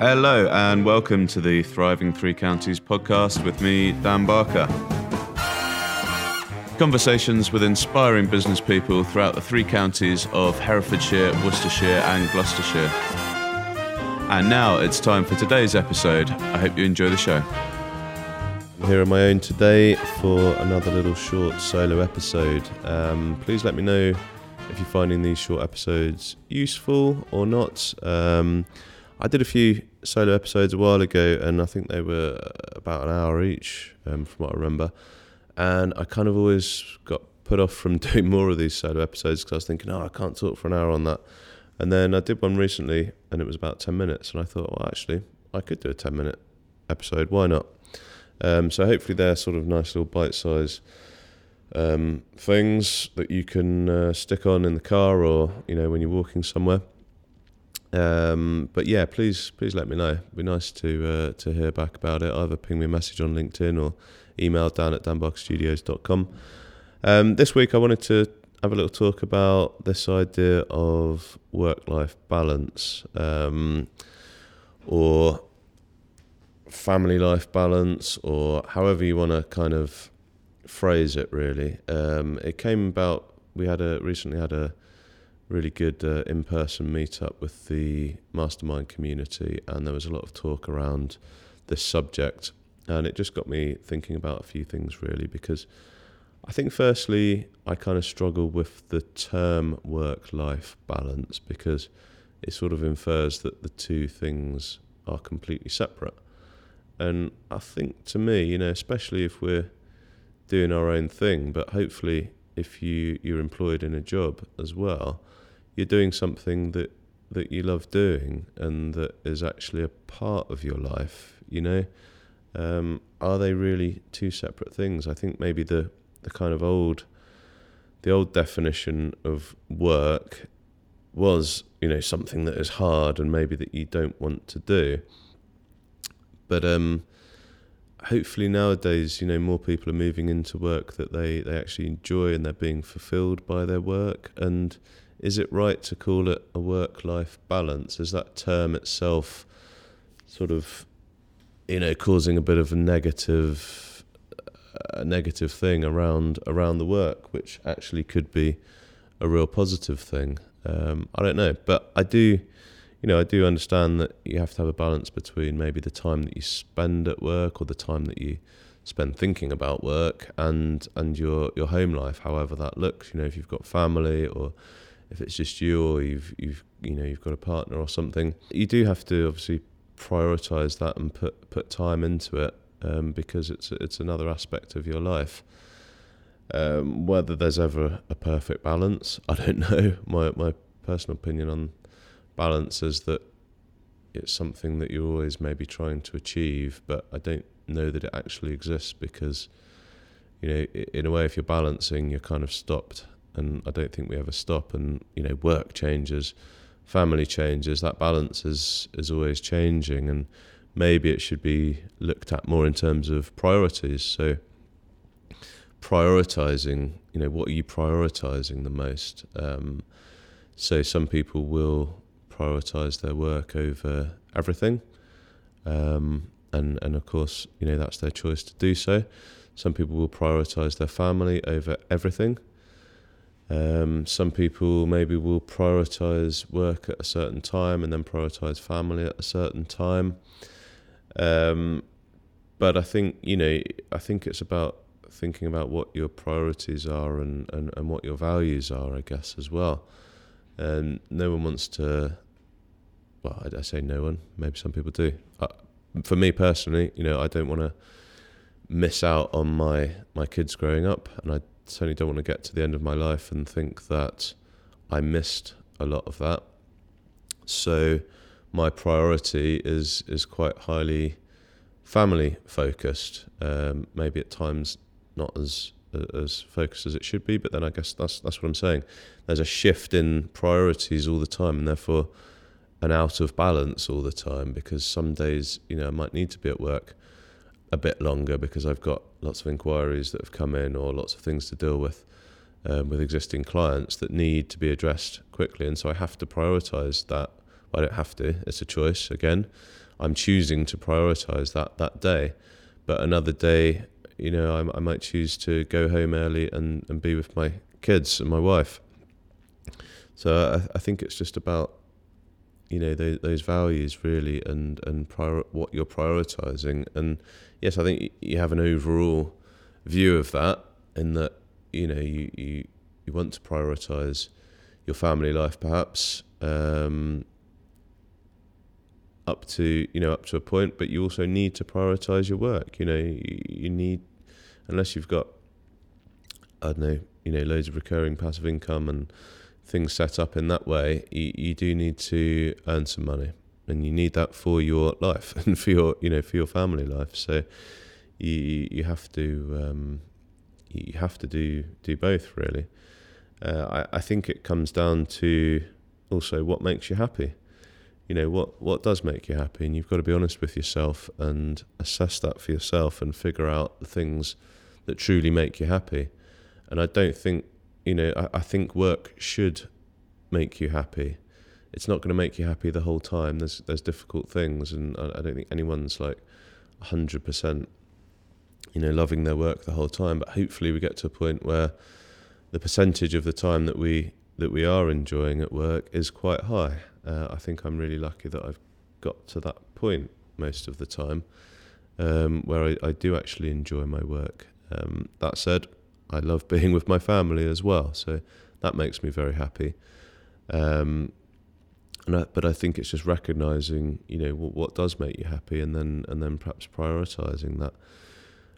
Hello, and welcome to the Thriving Three Counties podcast with me, Dan Barker. Conversations with inspiring business people throughout the three counties of Herefordshire, Worcestershire, and Gloucestershire. And now it's time for today's episode. I hope you enjoy the show. I'm here on my own today for another little short solo episode. Um, please let me know if you're finding these short episodes useful or not. Um, I did a few solo episodes a while ago, and I think they were about an hour each, um, from what I remember. And I kind of always got put off from doing more of these solo episodes because I was thinking, oh, I can't talk for an hour on that. And then I did one recently, and it was about 10 minutes, and I thought, well, actually, I could do a 10 minute episode. Why not? Um, so hopefully they're sort of nice little bite size um, things that you can uh, stick on in the car or you know when you're walking somewhere. Um, but yeah, please please let me know. It'd be nice to uh, to hear back about it. Either ping me a message on LinkedIn or email dan at danbarkerstudios.com. Um, this week I wanted to have a little talk about this idea of work life balance um, or family life balance or however you want to kind of phrase it really um, it came about we had a recently had a really good uh, in-person meetup with the mastermind community and there was a lot of talk around this subject and it just got me thinking about a few things really because I think firstly I kind of struggle with the term work-life balance because it sort of infers that the two things are completely separate. And I think to me, you know, especially if we're doing our own thing, but hopefully if you, you're employed in a job as well, you're doing something that, that you love doing and that is actually a part of your life, you know. Um, are they really two separate things? I think maybe the, the kind of old the old definition of work was, you know, something that is hard and maybe that you don't want to do. But um, hopefully nowadays, you know, more people are moving into work that they, they actually enjoy and they're being fulfilled by their work. And is it right to call it a work life balance? Is that term itself sort of, you know, causing a bit of a negative, a negative thing around around the work, which actually could be a real positive thing? Um, I don't know, but I do you know, I do understand that you have to have a balance between maybe the time that you spend at work or the time that you spend thinking about work and and your your home life, however that looks. You know, if you've got family or if it's just you or you've you've you know you've got a partner or something, you do have to obviously prioritize that and put put time into it um, because it's it's another aspect of your life. Um, whether there's ever a perfect balance, I don't know. My my personal opinion on balance is that it's something that you're always maybe trying to achieve, but I don't know that it actually exists because, you know, in a way, if you're balancing, you're kind of stopped. And I don't think we ever stop. And, you know, work changes, family changes, that balance is, is always changing. And maybe it should be looked at more in terms of priorities. So, prioritizing, you know, what are you prioritizing the most? Um, so, some people will prioritize their work over everything. Um, and, and of course, you know, that's their choice to do so. Some people will prioritize their family over everything. Um, some people maybe will prioritize work at a certain time and then prioritize family at a certain time. Um, but I think, you know, I think it's about thinking about what your priorities are and, and, and what your values are, I guess, as well. And no one wants to well, I, I say no one. Maybe some people do. For me personally, you know, I don't want to miss out on my my kids growing up, and I certainly don't want to get to the end of my life and think that I missed a lot of that. So my priority is is quite highly family focused. Um, maybe at times not as as focused as it should be, but then I guess that's that's what I'm saying. There's a shift in priorities all the time, and therefore and out of balance all the time because some days, you know, I might need to be at work a bit longer because I've got lots of inquiries that have come in or lots of things to deal with um, with existing clients that need to be addressed quickly. And so I have to prioritize that. I don't have to, it's a choice again. I'm choosing to prioritize that that day. But another day, you know, I, I might choose to go home early and, and be with my kids and my wife. So I, I think it's just about you know those, those values really and and prior, what you're prioritizing. And yes i think you have an overall view of that in that you know you you, you want to prioritize your family life perhaps um, up to you know up to a point but you also need to prioritize your work. You know you, you need unless you've got i don't know you know loads of recurring passive income and things set up in that way, you, you do need to earn some money, and you need that for your life and for your you know for your family life. So you you have to um, you have to do do both really. Uh, I, I think it comes down to also what makes you happy. You know what what does make you happy, and you've got to be honest with yourself and assess that for yourself and figure out the things that truly make you happy. And I don't think you know, I, I think work should make you happy. It's not going to make you happy the whole time. There's there's difficult things, and I, I don't think anyone's like hundred percent, you know, loving their work the whole time. But hopefully, we get to a point where the percentage of the time that we that we are enjoying at work is quite high. Uh, I think I'm really lucky that I've got to that point most of the time, um, where I, I do actually enjoy my work. Um, that said, I love being with my family as well. So that makes me very happy. Um, and I, but I think it's just recognizing, you know, what, what, does make you happy, and then and then perhaps prioritizing that.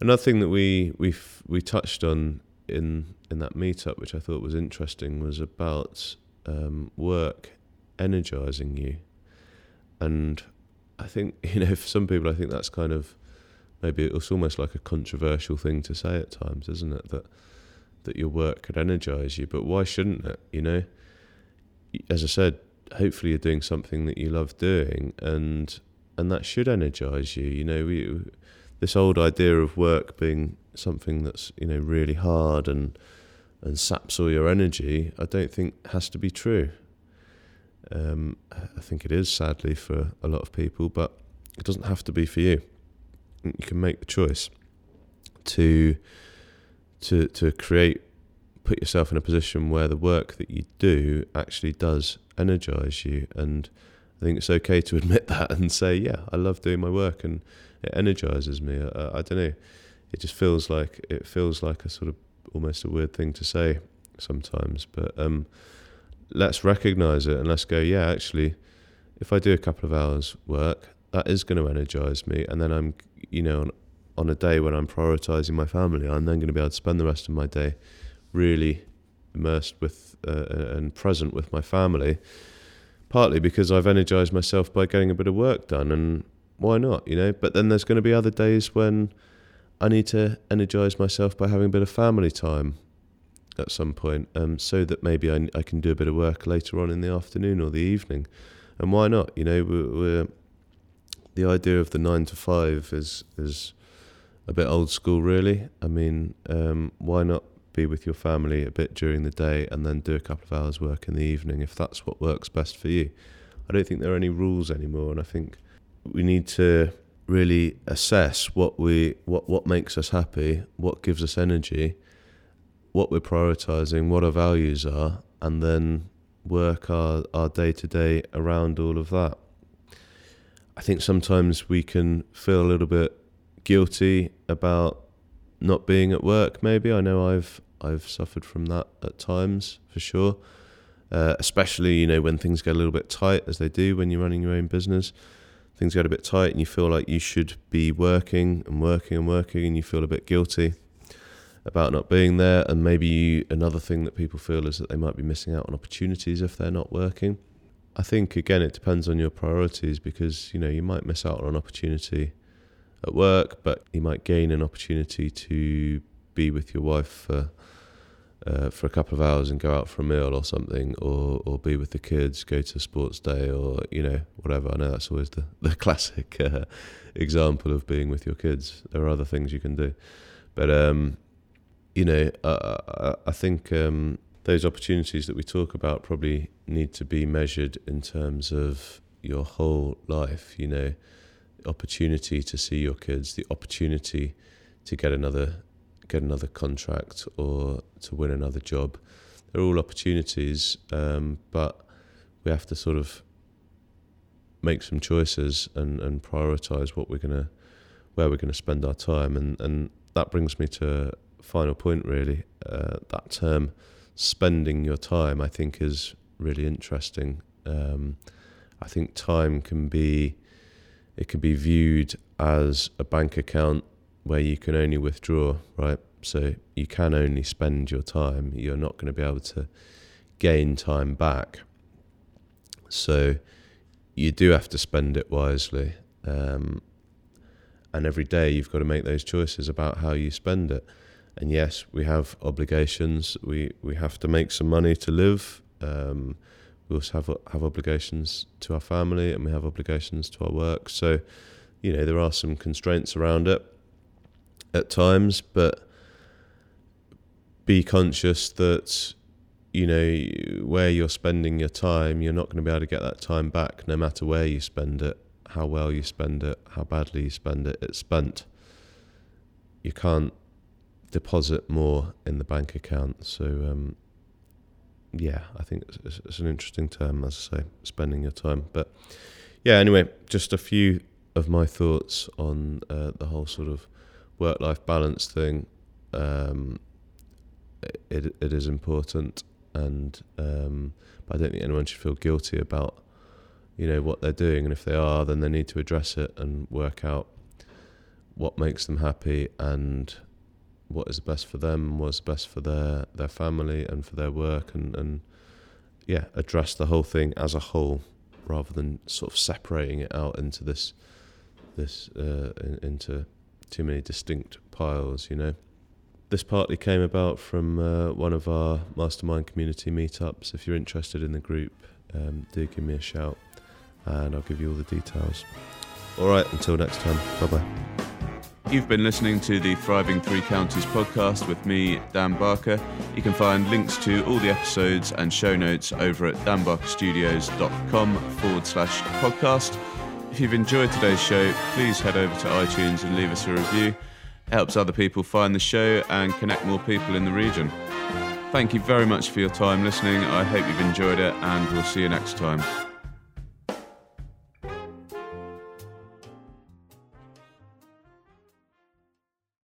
Another thing that we we we touched on in in that meetup, which I thought was interesting, was about um, work energizing you, and I think you know for some people, I think that's kind of maybe it's almost like a controversial thing to say at times, isn't it? That that your work could energize you, but why shouldn't it? You know, as I said, hopefully you're doing something that you love doing, and and that should energize you. You know, we this old idea of work being something that's you know really hard and and saps all your energy, I don't think has to be true. Um, I think it is sadly for a lot of people, but it doesn't have to be for you you can make the choice to to to create put yourself in a position where the work that you do actually does energize you. And I think it's okay to admit that and say yeah I love doing my work and it energizes me. I, I don't know. It just feels like it feels like a sort of almost a weird thing to say sometimes but um, let's recognize it and let's go yeah actually if I do a couple of hours work that is going to energize me and then I'm you know, on, on a day when I'm prioritizing my family, I'm then going to be able to spend the rest of my day really immersed with uh, and present with my family. Partly because I've energized myself by getting a bit of work done, and why not, you know? But then there's going to be other days when I need to energize myself by having a bit of family time at some point, um, so that maybe I, I can do a bit of work later on in the afternoon or the evening. And why not? You know, we're, we're the idea of the nine to five is is a bit old school, really. I mean, um, why not be with your family a bit during the day and then do a couple of hours work in the evening if that's what works best for you? I don't think there are any rules anymore, and I think we need to really assess what we what what makes us happy, what gives us energy, what we're prioritizing, what our values are, and then work our our day to day around all of that. I think sometimes we can feel a little bit guilty about not being at work. Maybe I know I've I've suffered from that at times for sure. Uh, especially you know when things get a little bit tight, as they do when you're running your own business. Things get a bit tight, and you feel like you should be working and working and working, and you feel a bit guilty about not being there. And maybe you, another thing that people feel is that they might be missing out on opportunities if they're not working. I think again it depends on your priorities because you know you might miss out on an opportunity at work, but you might gain an opportunity to be with your wife for uh, for a couple of hours and go out for a meal or something, or or be with the kids, go to a sports day, or you know whatever. I know that's always the the classic uh, example of being with your kids. There are other things you can do, but um, you know I, I think um, those opportunities that we talk about probably need to be measured in terms of your whole life. You know, opportunity to see your kids, the opportunity to get another get another contract or to win another job. They're all opportunities, um, but we have to sort of make some choices and, and prioritize what we're gonna where we're gonna spend our time and, and that brings me to a final point really. Uh, that term spending your time I think is really interesting. Um, I think time can be it can be viewed as a bank account where you can only withdraw, right? So you can only spend your time. You're not going to be able to gain time back. So you do have to spend it wisely. Um, and every day you've got to make those choices about how you spend it. And yes, we have obligations. We we have to make some money to live. Um, we also have have obligations to our family, and we have obligations to our work. So, you know, there are some constraints around it at times, but be conscious that you know where you're spending your time, you're not going to be able to get that time back, no matter where you spend it, how well you spend it, how badly you spend it. It's spent. You can't deposit more in the bank account. So, um, yeah, I think it's, it's, an interesting term, as I say, spending your time. But yeah, anyway, just a few of my thoughts on uh, the whole sort of work life balance thing. Um, it it is important, and um, I don't think anyone should feel guilty about you know what they're doing, and if they are, then they need to address it and work out what makes them happy and what is best for them, what's best for their their family and for their work, and and yeah, address the whole thing as a whole rather than sort of separating it out into this this uh, in, into too many distinct piles, you know. This partly came about from uh, one of our mastermind community meetups. If you're interested in the group, um, do give me a shout and I'll give you all the details. All right, until next time, bye bye. You've been listening to the Thriving Three Counties podcast with me, Dan Barker. You can find links to all the episodes and show notes over at danbarkerstudios.com forward slash podcast. If you've enjoyed today's show, please head over to iTunes and leave us a review It helps other people find the show and connect more people in the region. Thank you very much for your time listening. I hope you've enjoyed it, and we'll see you next time.